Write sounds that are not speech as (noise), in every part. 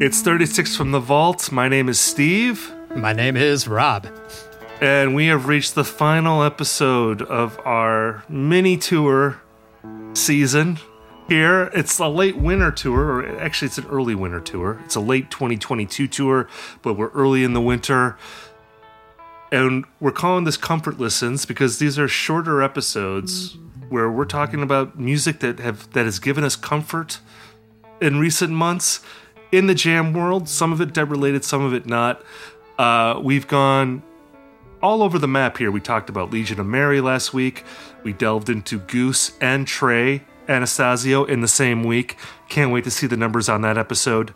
It's 36 from the vault. My name is Steve, My name is Rob. and we have reached the final episode of our mini tour season here. It's a late winter tour, or actually, it's an early winter tour. It's a late 2022 tour, but we're early in the winter. And we're calling this Comfort Listens because these are shorter episodes where we're talking about music that have that has given us comfort in recent months in the jam world. Some of it dead related, some of it not. Uh, we've gone all over the map here. We talked about Legion of Mary last week. We delved into Goose and Trey Anastasio in the same week. Can't wait to see the numbers on that episode.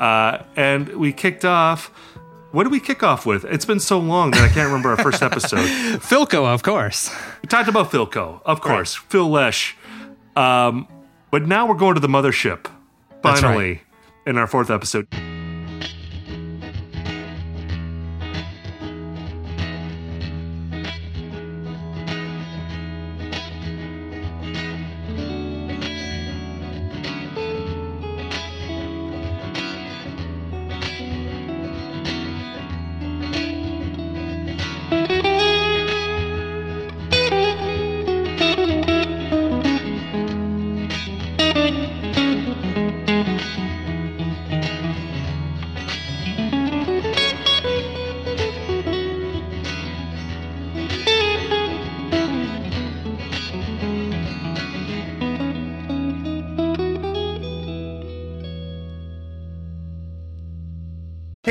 Uh, and we kicked off. What did we kick off with? It's been so long that I can't remember our first episode. (laughs) Philco, of course. We talked about Philco, of course, Phil Lesh. Um, but now we're going to the mothership. Finally, right. In our fourth episode.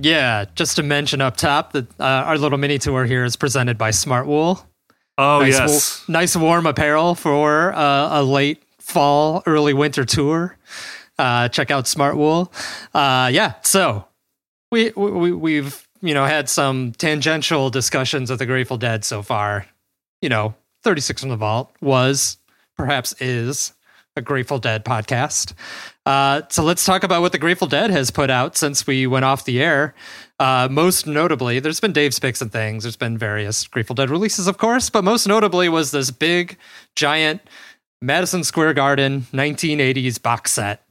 Yeah, just to mention up top that uh, our little mini tour here is presented by Smartwool. Oh, nice, yes. nice warm apparel for uh, a late fall, early winter tour. Uh, check out Smartwool. Uh, yeah, so we, we we've you know had some tangential discussions of the Grateful Dead so far. You know, 36 from the Vault was, perhaps is, a Grateful Dead podcast. Uh, so let's talk about what the Grateful Dead has put out since we went off the air. Uh, most notably, there's been Dave's picks and things. There's been various Grateful Dead releases, of course, but most notably was this big, giant Madison Square Garden 1980s box set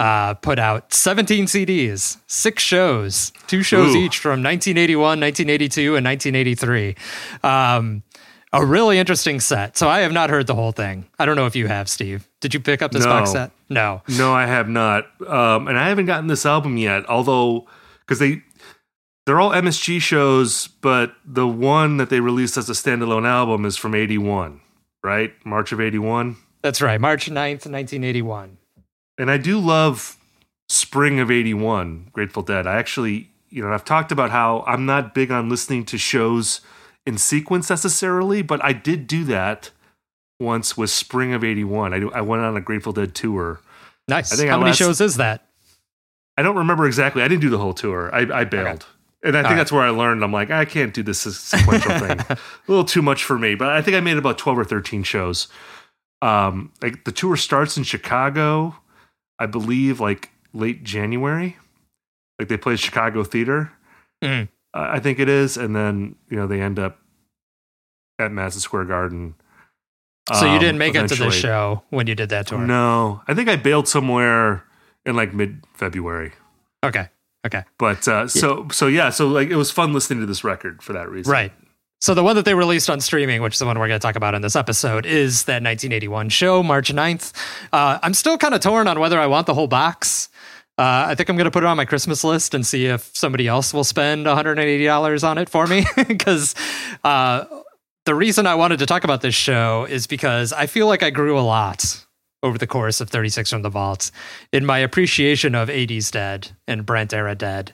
uh, put out 17 CDs, six shows, two shows Ooh. each from 1981, 1982, and 1983. Um, a really interesting set. So I have not heard the whole thing. I don't know if you have, Steve. Did you pick up this No. box set? No. No, I have not, um, and I haven't gotten this album yet. Although, because they they're all MSG shows, but the one that they released as a standalone album is from '81, right? March of '81. That's right. March 9th, 1981. And I do love Spring of 81, Grateful Dead. I actually, you know, I've talked about how I'm not big on listening to shows in sequence necessarily, but I did do that once with Spring of 81. I, do, I went on a Grateful Dead tour. Nice. I think How I many last- shows is that? I don't remember exactly. I didn't do the whole tour. I, I bailed. And I think right. that's where I learned. I'm like, I can't do this sequential thing. (laughs) A little too much for me. But I think I made about 12 or 13 shows. Um, like the tour starts in Chicago, I believe, like late January. Like they play Chicago Theater, uh, I think it is, and then you know they end up at Madison Square Garden. So you um, didn't make it to eventually. this show when you did that tour? No, I think I bailed somewhere in like mid February. Okay. Okay. But uh, so so yeah, so like it was fun listening to this record for that reason. Right. So the one that they released on streaming, which is the one we're going to talk about in this episode, is that 1981 show, March 9th. Uh, I'm still kind of torn on whether I want the whole box. Uh, I think I'm going to put it on my Christmas list and see if somebody else will spend $180 on it for me. (laughs) Because uh, the reason I wanted to talk about this show is because I feel like I grew a lot over the course of 36 from the Vaults in my appreciation of 80s Dead and Brent era Dead.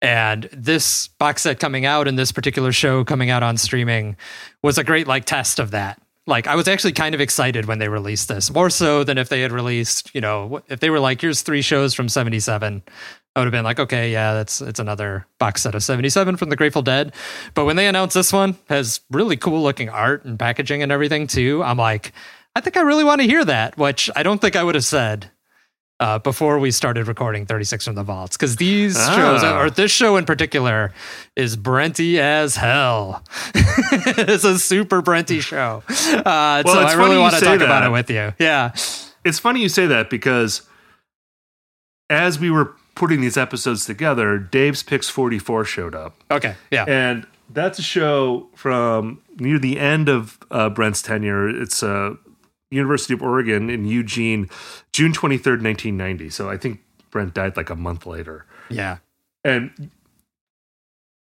And this box set coming out and this particular show coming out on streaming was a great like test of that. Like I was actually kind of excited when they released this, more so than if they had released, you know, if they were like, here's three shows from 77. I would have been like, okay, yeah, that's it's another box set of 77 from the Grateful Dead. But when they announced this one, has really cool looking art and packaging and everything too, I'm like, I think I really want to hear that, which I don't think I would have said uh, before we started recording 36 from the vaults because these Ah. shows or this show in particular is brenty as hell. (laughs) It's a super brenty show. Uh, Well, so i really want to talk about it with you. Yeah. It's funny you say that because as we were putting these episodes together, Dave's Picks 44 showed up. okay yeah And that's a show from near the end of uh, Brent's tenure. It's uh, University of Oregon in Eugene, June 23rd, 1990. So I think Brent died like a month later. yeah And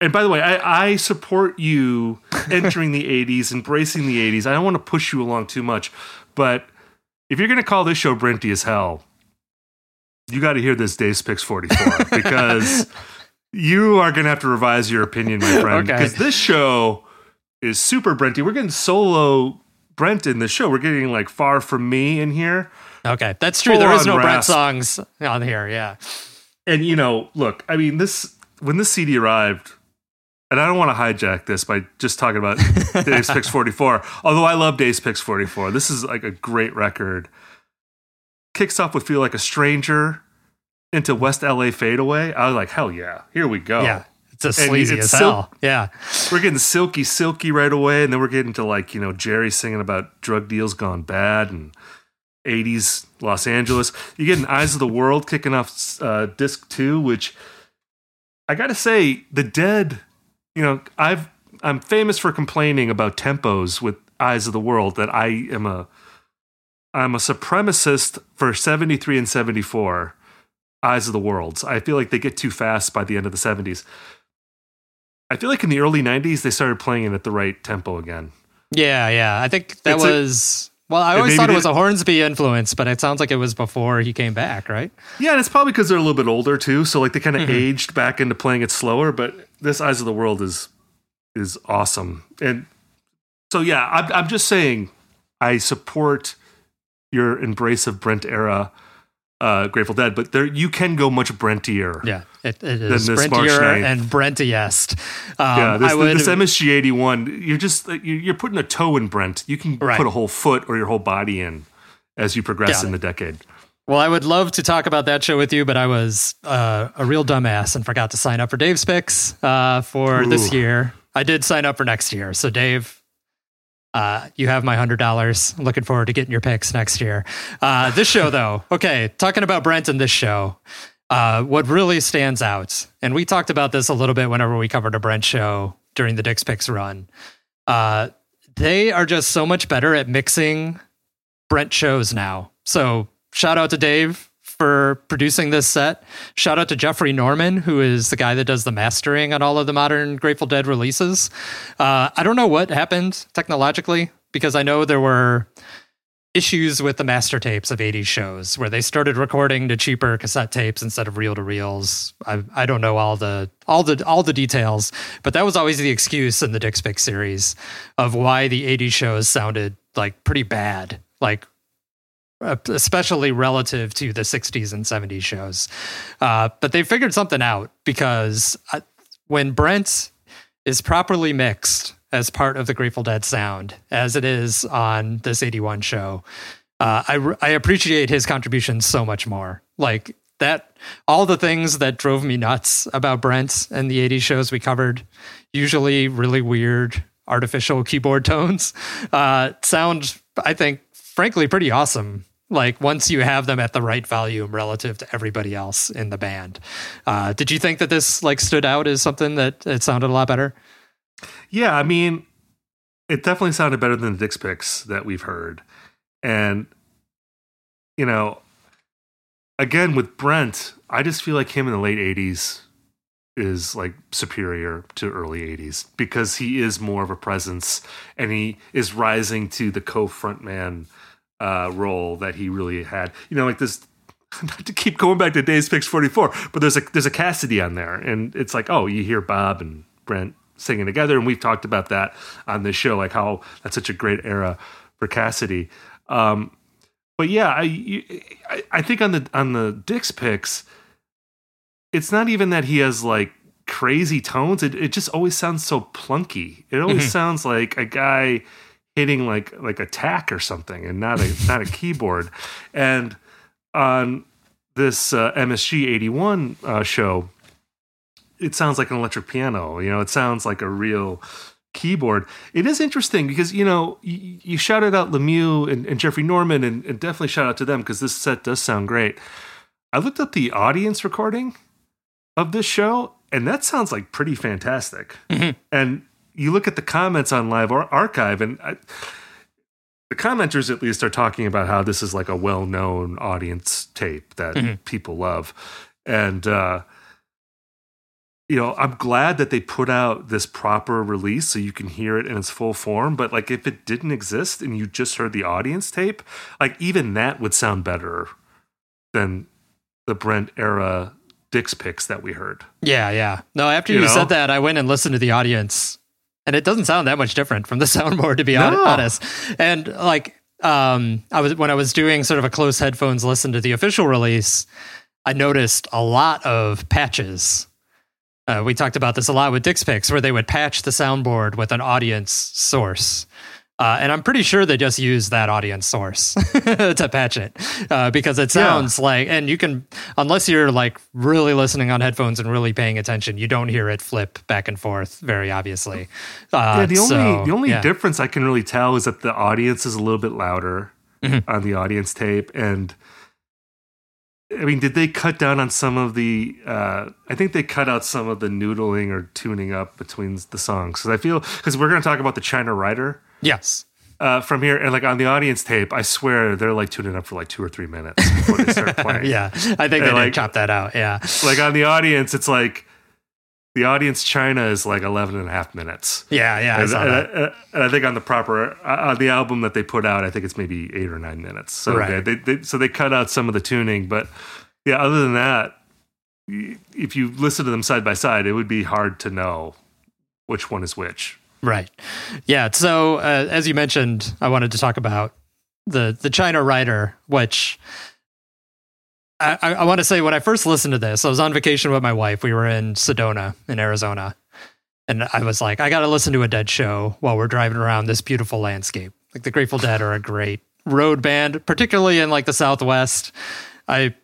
and by the way, I, I support you (laughs) entering the 80s, embracing the 80s. I don't want to push you along too much, but if you're going to call this show Brenty as hell, you got to hear this Dave's Picks 44 (laughs) because you are going to have to revise your opinion, my friend. Okay. Because this show is super Brenty. We're getting solo Brent in the show. We're getting like Far From Me in here. okay that's true there is no brent songs on here yeah and you know, look, I mean, this when this CD arrived, and I don't want to hijack this by just talking about (laughs) Dave's Picks 44. Although I love Dave's Picks 44, this is like a great record. Kicks off with "Feel Like a Stranger" into West LA Fadeaway. I was like, hell yeah, here we go. yeah it's And sleazy it's as sil- hell yeah We're getting silky, silky right away, and then we're getting to like you know Jerry singing about drug deals gone bad and 80s Los Angeles. You're getting Eyes of the World kicking off uh, disc two, which I got to say, the Dead. You know, I've I'm famous for complaining about tempos with Eyes of the World. That I am a I'm a supremacist for 73 and 74. Eyes of the Worlds. I feel like they get too fast by the end of the 70s. I feel like in the early 90s they started playing it at the right tempo again. yeah yeah i think that It's a- was well i always thought it was a hornsby influence but it sounds like it was before he came back right Yeah, and it's probably because they're a little bit older too, so like they kind of Mm-hmm. aged back into playing it slower. But this Eyes of the World is is awesome, and so yeah, I'm I'm just saying I support your embrace of Brent era uh, Grateful Dead, but there you can go much Brentier. Yeah, it, it is this March Brentier 9th. and Brentiest. Um, Yeah, this, I would, this MSG eighty one, you're just you- you're putting a toe in Brent. You can Right. put a whole foot or your whole body in as you progress Got in it. the decade. well, I would love to talk about that show with you, but I was uh, a real dumbass and forgot to sign up for Dave's picks uh, for this year. I did sign up for next year, so Dave, Uh, you have my hundred dollars. Looking forward to getting your picks next year. Uh, this show, though, (laughs) okay, talking about Brent in this show. Uh, what really stands out, and we talked about this a little bit whenever we covered a Brent show during the Dick's Picks run. Uh, they are just so much better at mixing Brent shows now. So shout out to Dave for producing this set. Shout out to Jeffrey Norman, who is the guy that does the mastering on all of the modern Grateful Dead releases. Uh, I don't know what happened technologically because I know there were issues with the master tapes of 80s shows where they started recording to cheaper cassette tapes instead of reel to reels. I, I don't know all the all the all the details, but that was always the excuse in the Dick's Pick series of why the 80s shows sounded like pretty bad, like especially relative to the 60s and 70s shows. Uh, but they figured something out because uh, when Brent is properly mixed as part of the Grateful Dead sound, as it is on this 81 show. Uh, I, I appreciate his contribution so much more. Like that, all the things that drove me nuts about Brent and the 80s shows we covered, usually really weird artificial keyboard (laughs) tones, uh, sound, I think, frankly, pretty awesome. Like once you have them at the right volume relative to everybody else in the band. Uh, did you think that this like stood out as something that it sounded a lot better? Yeah, I mean, it definitely sounded better than the Dick's Picks that we've heard. And, you know, again, with Brent, I just feel like him in the late 80s is like superior to early 80s because he is more of a presence and he is rising to the co frontman uh, role that he really had. You know, like this (laughs) not to keep going back to Dave's Picks 44, but there's a there's a Cassidy on there, and it's like, oh, you hear Bob and Brent singing together, and we've talked about that on this show, like how that's such a great era for Cassidy. Um, but yeah, I, I I think on the on the Dick's picks, it's not even that he has like crazy tones. It it just always sounds so plunky. It always mm-hmm. sounds like a guy hitting like like a tack or something, and not a not a keyboard. And on this uh, MSG eighty one uh, show, it sounds like an electric piano. You know, it sounds like a real keyboard. It is interesting because you know you, you shouted out Lemieux and, and Jeffrey Norman, and, and, definitely shout out to them because this set does sound great. I looked up the audience recording of this show, and that sounds like pretty fantastic. Mm-hmm. And you look at the comments on Live Archive, and I, the commenters at least are talking about how this is like a well-known audience tape that mm-hmm. people love, and. uh you know, I'm glad that they put out this proper release so you can hear it in its full form. But like, if it didn't exist and you just heard the audience tape, like even that would sound better than the Brent era Dick's picks that we heard. Yeah, yeah. No, after you, you know? said that, I went and listened to the audience, and it doesn't sound that much different from the (laughs) soundboard, to be no. honest. And like, um, I was when I was doing sort of a close headphones listen to the official release, I noticed a lot of patches uh, we talked about this a lot with Dick's Picks, where they would patch the soundboard with an audience source. Uh, and I'm pretty sure they just use that audience source (laughs) to patch it uh, because it sounds yeah. like, and you can, unless you're like really listening on headphones and really paying attention, you don't hear it flip back and forth very obviously. Uh, yeah, the only so, the only yeah. difference I can really tell is that the audience is a little bit louder mm-hmm. on the audience tape, and I mean, did they cut down on some of the? Uh, I think they cut out some of the noodling or tuning up between the songs because I feel because we're going to talk about the China Rider. Yes. Uh, from here and like on the audience tape, I swear they're like tuning up for like two or three minutes before they start (laughs) playing. yeah, I think and they like, chop that out. Yeah, like on the audience, it's like the audience China is like 11 and a half minutes. Yeah, yeah. And I, and I, and I think on the proper, uh, on the album that they put out, I think it's maybe eight or nine minutes. So right. they, they, so they cut out some of the tuning. But yeah, other than that, if you listen to them side by side, it would be hard to know which one is which. Right. Yeah. So uh, as you mentioned, I wanted to talk about the the China Rider, which I, I, want to say when I first listened to this, I was on vacation with my wife. We were in Sedona in Arizona. And I was like, I got to listen to a Dead show while we're driving around this beautiful landscape. Like the Grateful Dead are a great road band, particularly in like the Southwest. I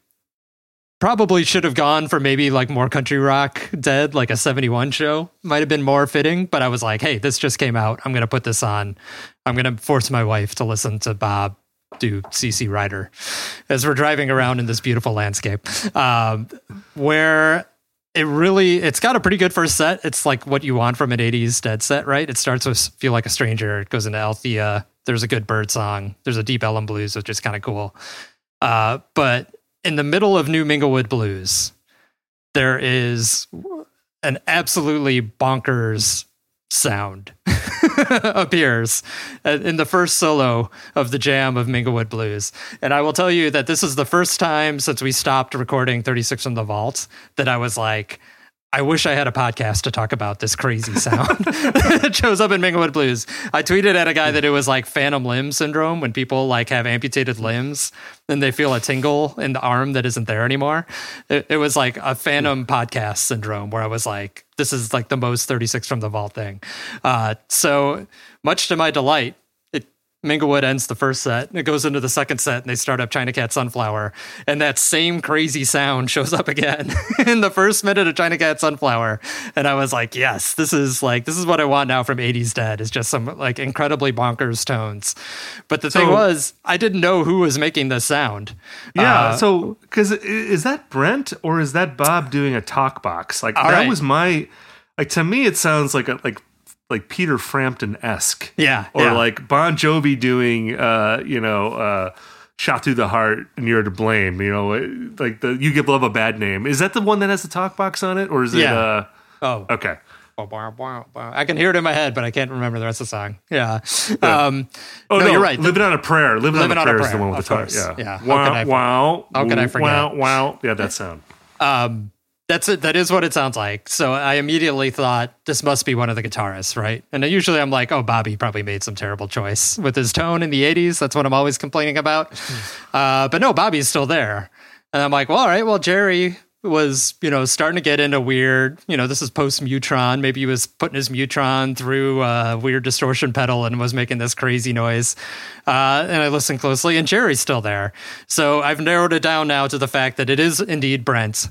probably should have gone for maybe like more country rock dead, like a 71 show might have been more fitting. But I was like, hey, this just came out. I'm going to put this on. I'm going to force my wife to listen to Bob do CC Rider as we're driving around in this beautiful landscape. Um, where it really it's got a pretty good first set. It's like what you want from an 80s dead set, right? It starts with Feel Like a Stranger, it goes into Althea, there's a good bird song, there's a Deep Elem Blues, which is kind of cool. Uh, but in the middle of New Minglewood Blues, there is an absolutely bonkers sound (laughs) appears in the first solo of the jam of Minglewood Blues. And I will tell you that this is the first time since we stopped recording 36 from the Vault that I was like, I wish I had a podcast to talk about this crazy sound (laughs) that shows up in Minglewood Blues. I tweeted at a guy that it was like phantom limb syndrome when people like have amputated limbs and they feel a tingle in the arm that isn't there anymore. It, it was like a phantom podcast syndrome where I was like, this is like the most 36 from the vault thing. Uh, so much to my delight, Minglewood ends the first set and it goes into the second set and they start up China Cat Sunflower. And that same crazy sound shows up again (laughs) in the first minute of China Cat Sunflower. And I was like, yes, this is like, this is what I want now from 80s Dead is just some like incredibly bonkers tones. But the so, thing was, I didn't know who was making the sound. Yeah. Uh, so, because is that Brent or is that Bob doing a talk box? Like, that right. was my, like, to me, it sounds like a, like, like Peter Frampton esque. Yeah. Or yeah. like Bon Jovi doing, uh, you know, uh, shot through the heart and you're to blame. You know, like the you give love a bad name. Is that the one that has the talk box on it, or is yeah. it? Uh, oh, okay. I can hear it in my head, but I can't remember the rest of the song. Yeah. yeah. Um, oh no, no, you're right. Living on a prayer. Living, living on, a, on prayer a prayer is the one with the talk. Yeah. Yeah. Wow. How wow. How can I forget? Wow. Wow. Yeah, that sound. Um, that's it. That is what it sounds like. So I immediately thought this must be one of the guitarists, right? And usually I'm like, oh, Bobby probably made some terrible choice with his tone in the '80s. That's what I'm always complaining about. Hmm. Uh, but no, Bobby's still there, and I'm like, well, all right. Well, Jerry was you know starting to get into weird. You know, this is post Mu-Tron. Maybe he was putting his Mu-Tron through a weird distortion pedal and was making this crazy noise. Uh, and I listened closely, and Jerry's still there. So I've narrowed it down now to the fact that it is indeed Brent.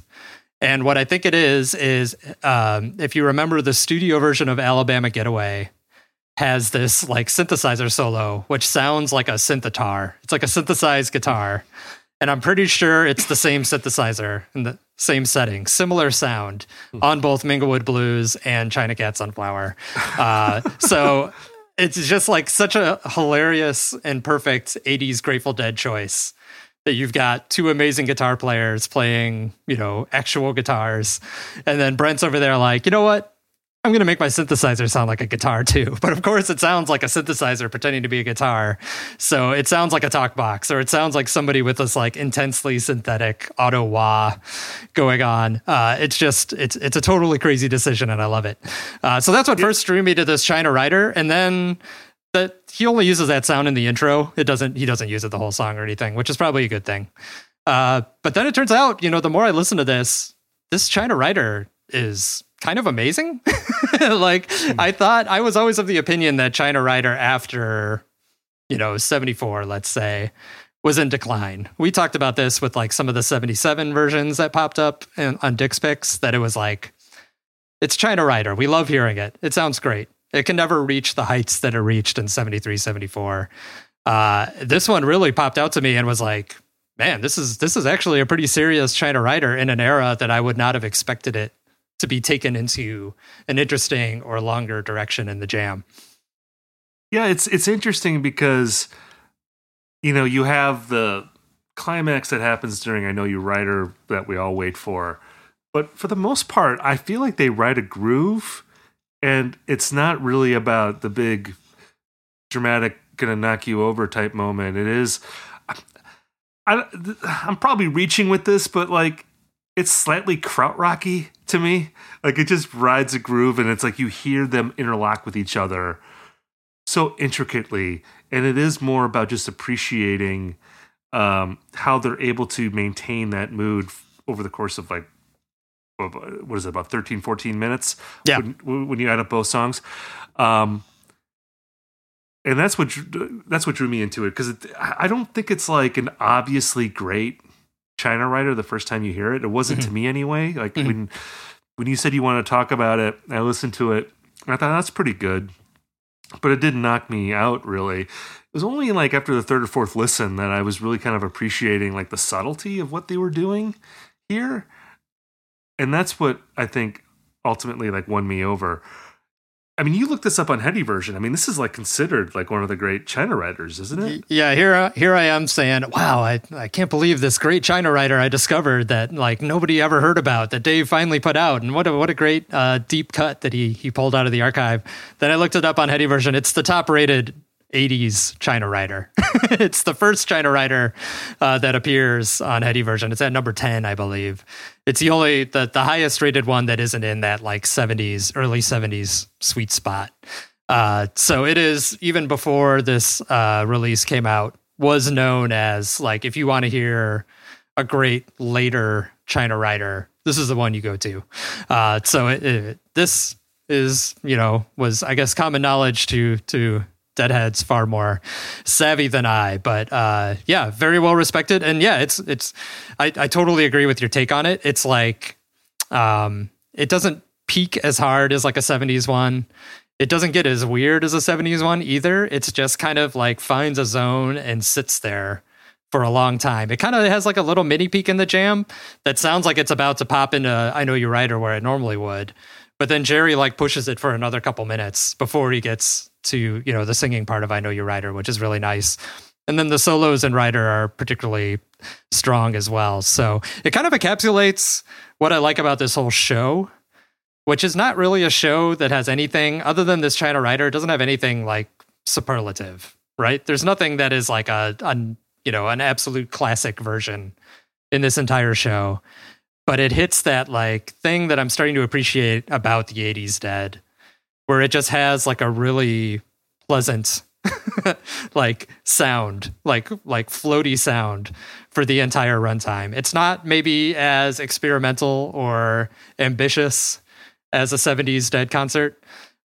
And what I think it is is um, if you remember the studio version of Alabama Getaway has this like synthesizer solo, which sounds like a synthitar. It's like a synthesized guitar. And I'm pretty sure it's the same synthesizer in the same setting, similar sound on both Minglewood Blues and China Cat Sunflower. Uh, (laughs) so it's just like such a hilarious and perfect 80s Grateful Dead choice that you've got two amazing guitar players playing, you know, actual guitars. And then Brent's over there like, you know what? I'm going to make my synthesizer sound like a guitar too. (laughs) But of course, it sounds like a synthesizer pretending to be a guitar. So it sounds like a talk box, or it sounds like somebody with this like intensely synthetic auto wah going on. Uh, it's just, it's, it's a totally crazy decision and I love it. Uh, so that's what first drew me to this China Rider. And then that he only uses that sound in the intro. It doesn't he doesn't use it the whole song or anything, which is probably a good thing. Uh, but then it turns out, you know, the more I listen to this, this China Rider is kind of amazing. (laughs) like mm. I thought I was always of the opinion that China Rider after, you know, 74, let's say, was in decline. We talked about this with like some of the 77 versions that popped up in, on Dick's Picks that it was like it's China Rider. We love hearing it. It sounds great. It can never reach the heights that it reached in 73, 74. Uh, this one really popped out to me and was like, man, this is this is actually a pretty serious China Rider in an era that I would not have expected it to be taken into an interesting or longer direction in the jam. Yeah, it's it's interesting because you know, you have the climax that happens during I Know You Rider that we all wait for. But for the most part, I feel like they write a groove and it's not really about the big dramatic gonna knock you over type moment. It is I, i'm probably reaching with this but like it's slightly krautrocky to me. Like it just rides a groove and it's like you hear them interlock with each other so intricately. And it is more about just appreciating um, how they're able to maintain that mood over the course of like what is it about 13 14 minutes yeah when, when you add up both songs um and that's what that's what drew me into it because i don't think it's like an obviously great China Rider the first time you hear it. It wasn't Mm-hmm. to me anyway. Like when when you said you want to talk about it, I listened to it. And I thought that's pretty good, but it didn't knock me out really. It was only like after the third or fourth listen that I was really kind of appreciating like the subtlety of what they were doing here, and that's what I think ultimately like won me over. I mean, you looked this up on Headyversion. I mean, this is like considered like one of the great China Riders, isn't it? Yeah, here I- here I am saying, "Wow, I I can't believe this great China Rider I discovered that like nobody ever heard about that Dave finally put out, and what a what a great uh, deep cut that he he pulled out of the archive." Then I looked it up on Headyversion. It's the top rated 80s China Rider. (laughs) it's the first China Rider uh, that appears on Headyversion. It's at number 10, I believe. It's the only the the highest rated one that isn't in that like 70s early 70s sweet spot. Uh, so it is even before this uh, release came out was known as like if you want to hear a great later China Rider, this is the one you go to. Uh, so it, it, this is you know was I guess common knowledge to to deadheads far more savvy than I, but uh, yeah, very well respected. And yeah, it's it's I, I totally agree with your take on it. It's like um, it doesn't peak as hard as like a 70s one. It doesn't get as weird as a 70s one either. It's just kind of like finds a zone and sits there for a long time. It kind of has like a little mini peak in the jam that sounds like it's about to pop into I Know You're Right or where it normally would. But then Jerry like pushes it for another couple minutes before he gets to, you know, the singing part of I Know You're Rider, which is really nice. And then the solos in Rider are particularly strong as well. So it kind of encapsulates what I like about this whole show, which is not really a show that has anything other than this China Rider. It doesn't have anything like superlative, right? There's nothing that is like a, a you know, an absolute classic version in this entire show. But it hits that like thing that I'm starting to appreciate about the 80s Dead, where it just has like a really pleasant (laughs) like sound, like like floaty sound for the entire runtime. It's not maybe as experimental or ambitious as a 70s Dead concert,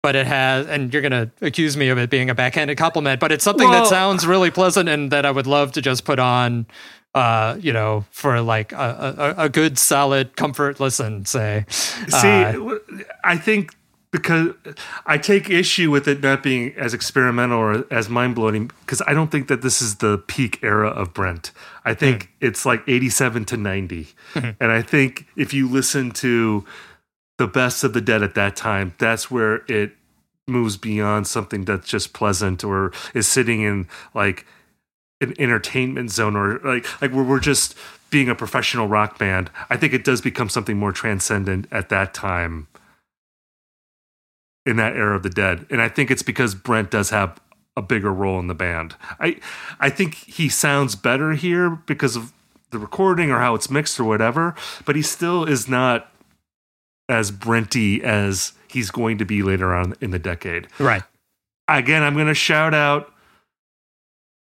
but it has and you're going to accuse me of it being a backhanded compliment, but it's something that sounds really pleasant and that I would love to just put on uh, you know, for like a, a, a good solid comfort listen, say. See, Uh, I think because I take issue with it not being as experimental or as mind blowing because I don't think that this is the peak era of Brent. I think hmm. it's like 87 to 90. Hmm. And I think if you listen to the best of the dead at that time, that's where it moves beyond something that's just pleasant or is sitting in like an entertainment zone or like like where we're just being a professional rock band. I think it does become something more transcendent at that time in that era of the dead. And I think it's because Brent does have a bigger role in the band. I I think he sounds better here because of the recording or how it's mixed or whatever, but he still is not as Brenty as he's going to be later on in the decade right. again, I'm going to shout out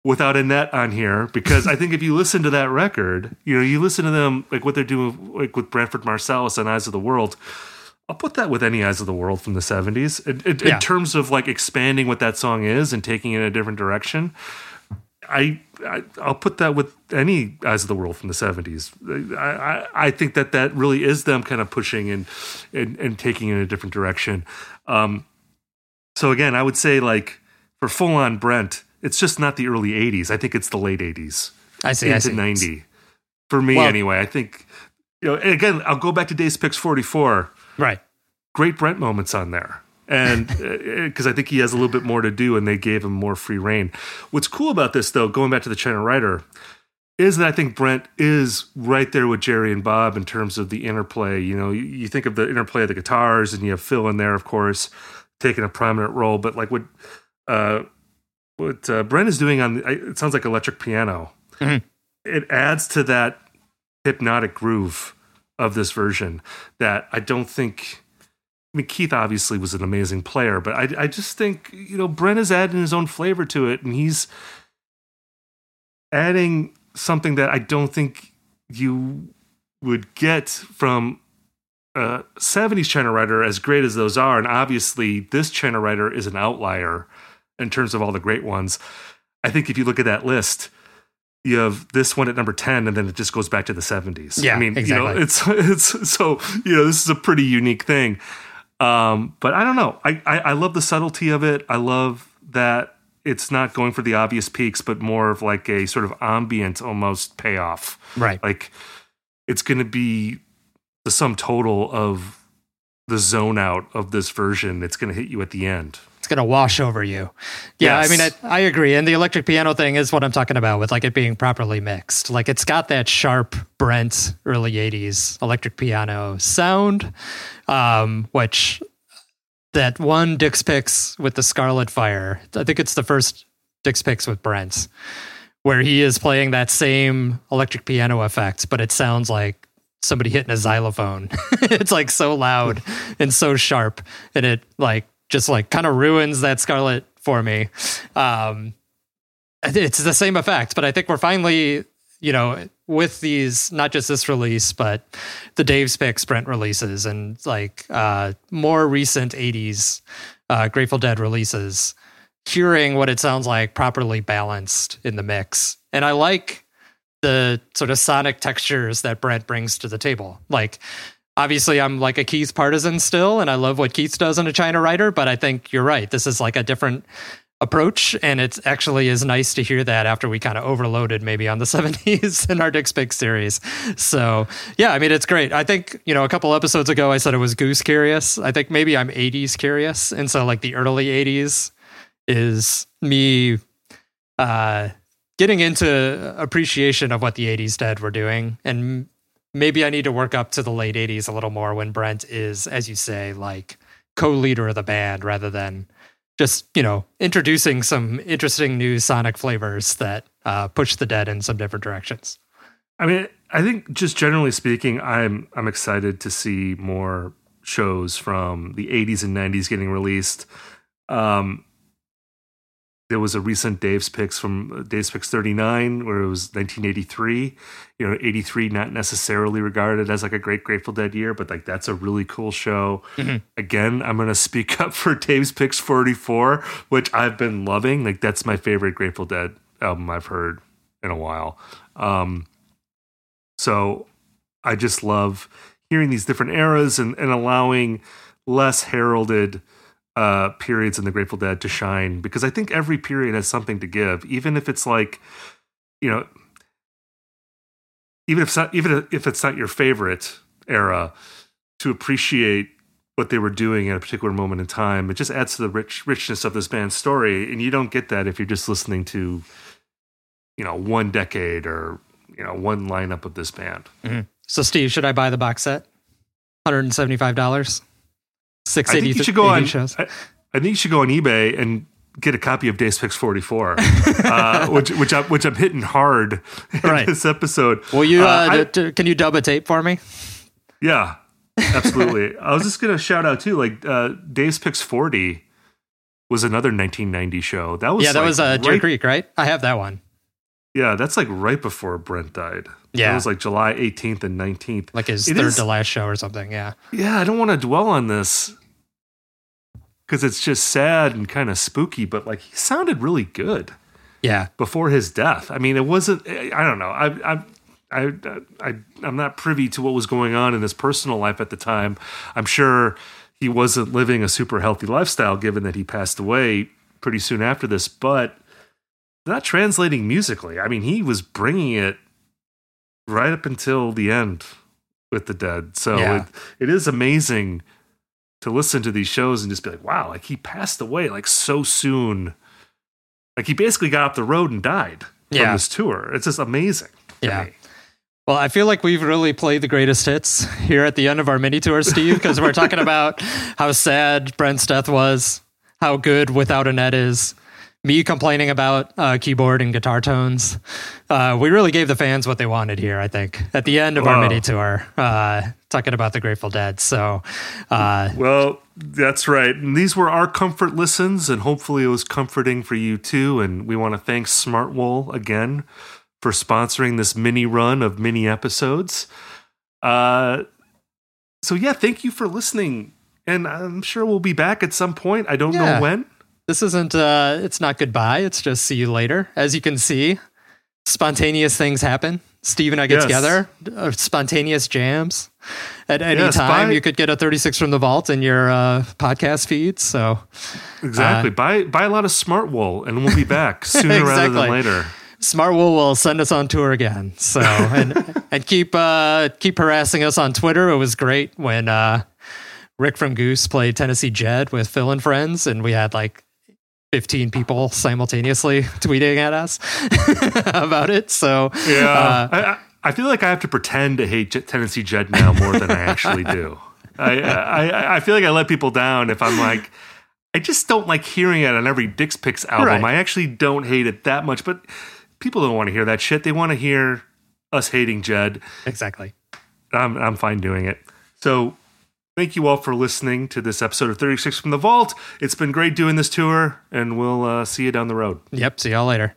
without a net on here because I think if you listen to that record, you know, you listen to them like what they're doing like with Branford Marsalis and Eyes of the World. I'll put that with any Eyes of the World from the 70s in, in, Yeah. in terms of like expanding what that song is and taking it in a different direction. I, I I'll put that with any Eyes of the World from the 70s. I, I, I think that that really is them kind of pushing and and, and taking it in a different direction. Um, so again, I would say like for full on Brent, it's just not the early '80s. I think it's the late '80s I see. I into see. '90. For me, Well- anyway, I think you know. Again, I'll go back to Dave's Picks 44. Right. Great Brent moments on there, and (laughs) because I think he has a little bit more to do, and they gave him more free reign. What's cool about this, though, going back to the China Rider, is that I think Brent is right there with Jerry and Bob in terms of the interplay. You know, you, you think of the interplay of the guitars, and you have Phil in there, of course, taking a prominent role. But like what uh, what uh, Brent is doing on, it sounds like electric piano. Mhm. It adds to that hypnotic groove of this version that I don't think. I mean, Keith obviously was an amazing player, but I, I just think you know Brent is adding his own flavor to it, and he's adding something that I don't think you would get from a 70s China Rider, as great as those are. And obviously, this China Rider is an outlier in terms of all the great ones. I think if you look at that list, you have this one at number 10 and then it just goes back to the 70s Yeah, i mean exactly. you know it's (laughs) it's so you know this is a pretty unique thing. Um but i don't know. I, I i love the subtlety of it. I love that it's not going for the obvious peaks but more of like a sort of ambient almost payoff. Right. like it's going to be the sum total of the zone out of this version. It's going to hit you at the end it's gonna wash over you. Yeah, I mean, I, I agree. And the electric piano thing is what I'm talking about with like it being properly mixed. Like it's got that sharp Brent early '80s electric piano sound, um, which that one Dick's Picks with the Scarlet Fire. I think it's the first Dick's Picks with Brent, where he is playing that same electric piano effect, but it sounds like somebody hitting a xylophone. (laughs) it's like so loud and so sharp, and it like just like kind of ruins that Scarlet for me. Um, it's the same effect, but I think we're finally, you know, with these not just this release, but the Dave's Pick sprint releases and like uh, more recent '80s uh, Grateful Dead releases, hearing what it sounds like properly balanced in the mix, and I like the sort of sonic textures that Brent brings to the table. Like, obviously, I'm like a Keith partisan still, and I love what Keith does in a China Rider, but I think you're right. This is like a different approach, and it actually is nice to hear that after we kind of overloaded maybe on the (laughs) 70s in our Dick's Pick series. So, yeah, I mean, it's great. I think, you know, a couple episodes ago, I said it was Goose curious. I think maybe I'm 80s curious. And so, like, the early 80s is me uh, getting into appreciation of what the 80s Dead were doing. And maybe I need to work up to the late 80s a little more when Brent is, as you say, like co leader of the band rather than just, you know, introducing some interesting new sonic flavors that uh, push the Dead in some different directions. I mean, I think just generally speaking, I'm I'm excited to see more shows from the 80s and 90s getting released. Um, there was a recent Dave's Picks from uh, Dave's Picks 39, where it was 1983. You know, 83 not necessarily regarded as like a great Grateful Dead year, but like that's a really cool show. Again, I'm going to speak (laughs) up for Dave's Picks 44, which I've been loving. Like that's my favorite Grateful Dead album I've heard in a while. Um, so I just love hearing these different eras and, and allowing less heralded uh, periods in the Grateful Dead to shine because I think every period has something to give, even if it's like, you know, even if it's not, even if it's not your favorite era, to appreciate what they were doing at a particular moment in time, it just adds to the rich richness of this band's story, and you don't get that if you're just listening to, you know, one decade or you know one lineup of this band. So, Steve, should I buy the box set? $175? Six I think you should go on. I, I think you should go on eBay and get a copy of Dave's Picks 44, (laughs) uh, which which I'm which I'm hitting hard in Right. this episode. Will you? Uh, I- d- d- can you dub a tape for me? yeah, absolutely. I was just gonna shout out too, like uh, Dave's Picks 40 was another 1990 show. That was yeah, that like was uh, Deer right- Creek, right? I have that one. Yeah, that's like right before Brent died. Yeah. that was like July 18th and 19th. Like his It third is- to last show or something. Yeah. Yeah, I don't want to dwell on this because it's just sad and kind of spooky. But like, he sounded really good. Yeah. before his death. I mean, it wasn't. Eh, I don't know. I, I, I, I, I'm not privy to what was going on in his personal life at the time. I'm sure he wasn't living a super healthy lifestyle, given that he passed away pretty soon after this. But not translating musically. I mean, he was bringing it right up until the end with the Dead. So Yeah. it, it is amazing to listen to these shows and just be like, wow, like he passed away like so soon. Like he basically got off the road and died from Yeah. this tour. It's just amazing. to Yeah. me. Well, I feel like we've really played the greatest hits (laughs) here at the end of our mini tour, Steve, because we're talking about (laughs) how sad Brent's death was, how good Without a Net is, me complaining about uh, keyboard and guitar tones. Uh, we really gave the fans what they wanted here, I think, at the end of our Wow. mini tour, uh, talking about the Grateful Dead. So, uh, Well, that's right. And these were our comfort listens, and hopefully it was comforting for you too. And we want to thank Smartwool again for sponsoring this mini run of mini episodes. Uh, so yeah, thank you for listening. And I'm sure we'll be back at some point. I don't Yeah. know when. This isn't, uh, it's not goodbye. It's just see you later. As you can see, spontaneous things happen. Steve and I get Yes. together, uh, spontaneous jams. At any Yes, time, buy- you could get a 36 from the vault in your uh, podcast feeds. So Exactly. Uh, buy buy a lot of Smartwool, and we'll be back (laughs) sooner rather than Exactly. later. Smartwool will send us on tour again. So (laughs) and and keep uh, keep harassing us on Twitter. It was great when uh, Rick from Goose played Tennessee Jed with Phil and friends, and we had like 15 people simultaneously (laughs) tweeting at us (laughs) about it. So Yeah, uh, I, I- feel like I have to pretend to hate Tennessee Jed now more than I actually do. I, I I feel like I let people down if I'm like, I just don't like hearing it on every Dick's Picks album. Right. I actually don't hate it that much, but people don't want to hear that shit. They want to hear us hating Jed. exactly. I'm I'm fine doing it. So thank you all for listening to this episode of 36 from the Vault. It's been great doing this tour, and we'll uh, see you down the road. Yep. See y'all later.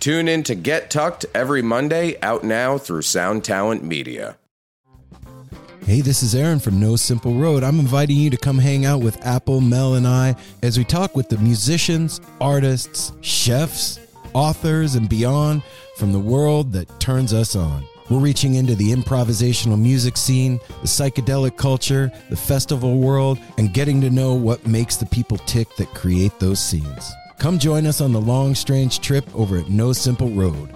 Tune in to Get Tucked every Monday, out now through Sound Talent Media. Hey, this is Aaron from No Simple Road. I'm inviting you to come hang out with Apple, Mel, and I as we talk with the musicians, artists, chefs, authors, and beyond from the world that turns us on. We're reaching into the improvisational music scene, the psychedelic culture, the festival world, and getting to know what makes the people tick that create those scenes. Come join us on the long, strange trip over at No Simple Road.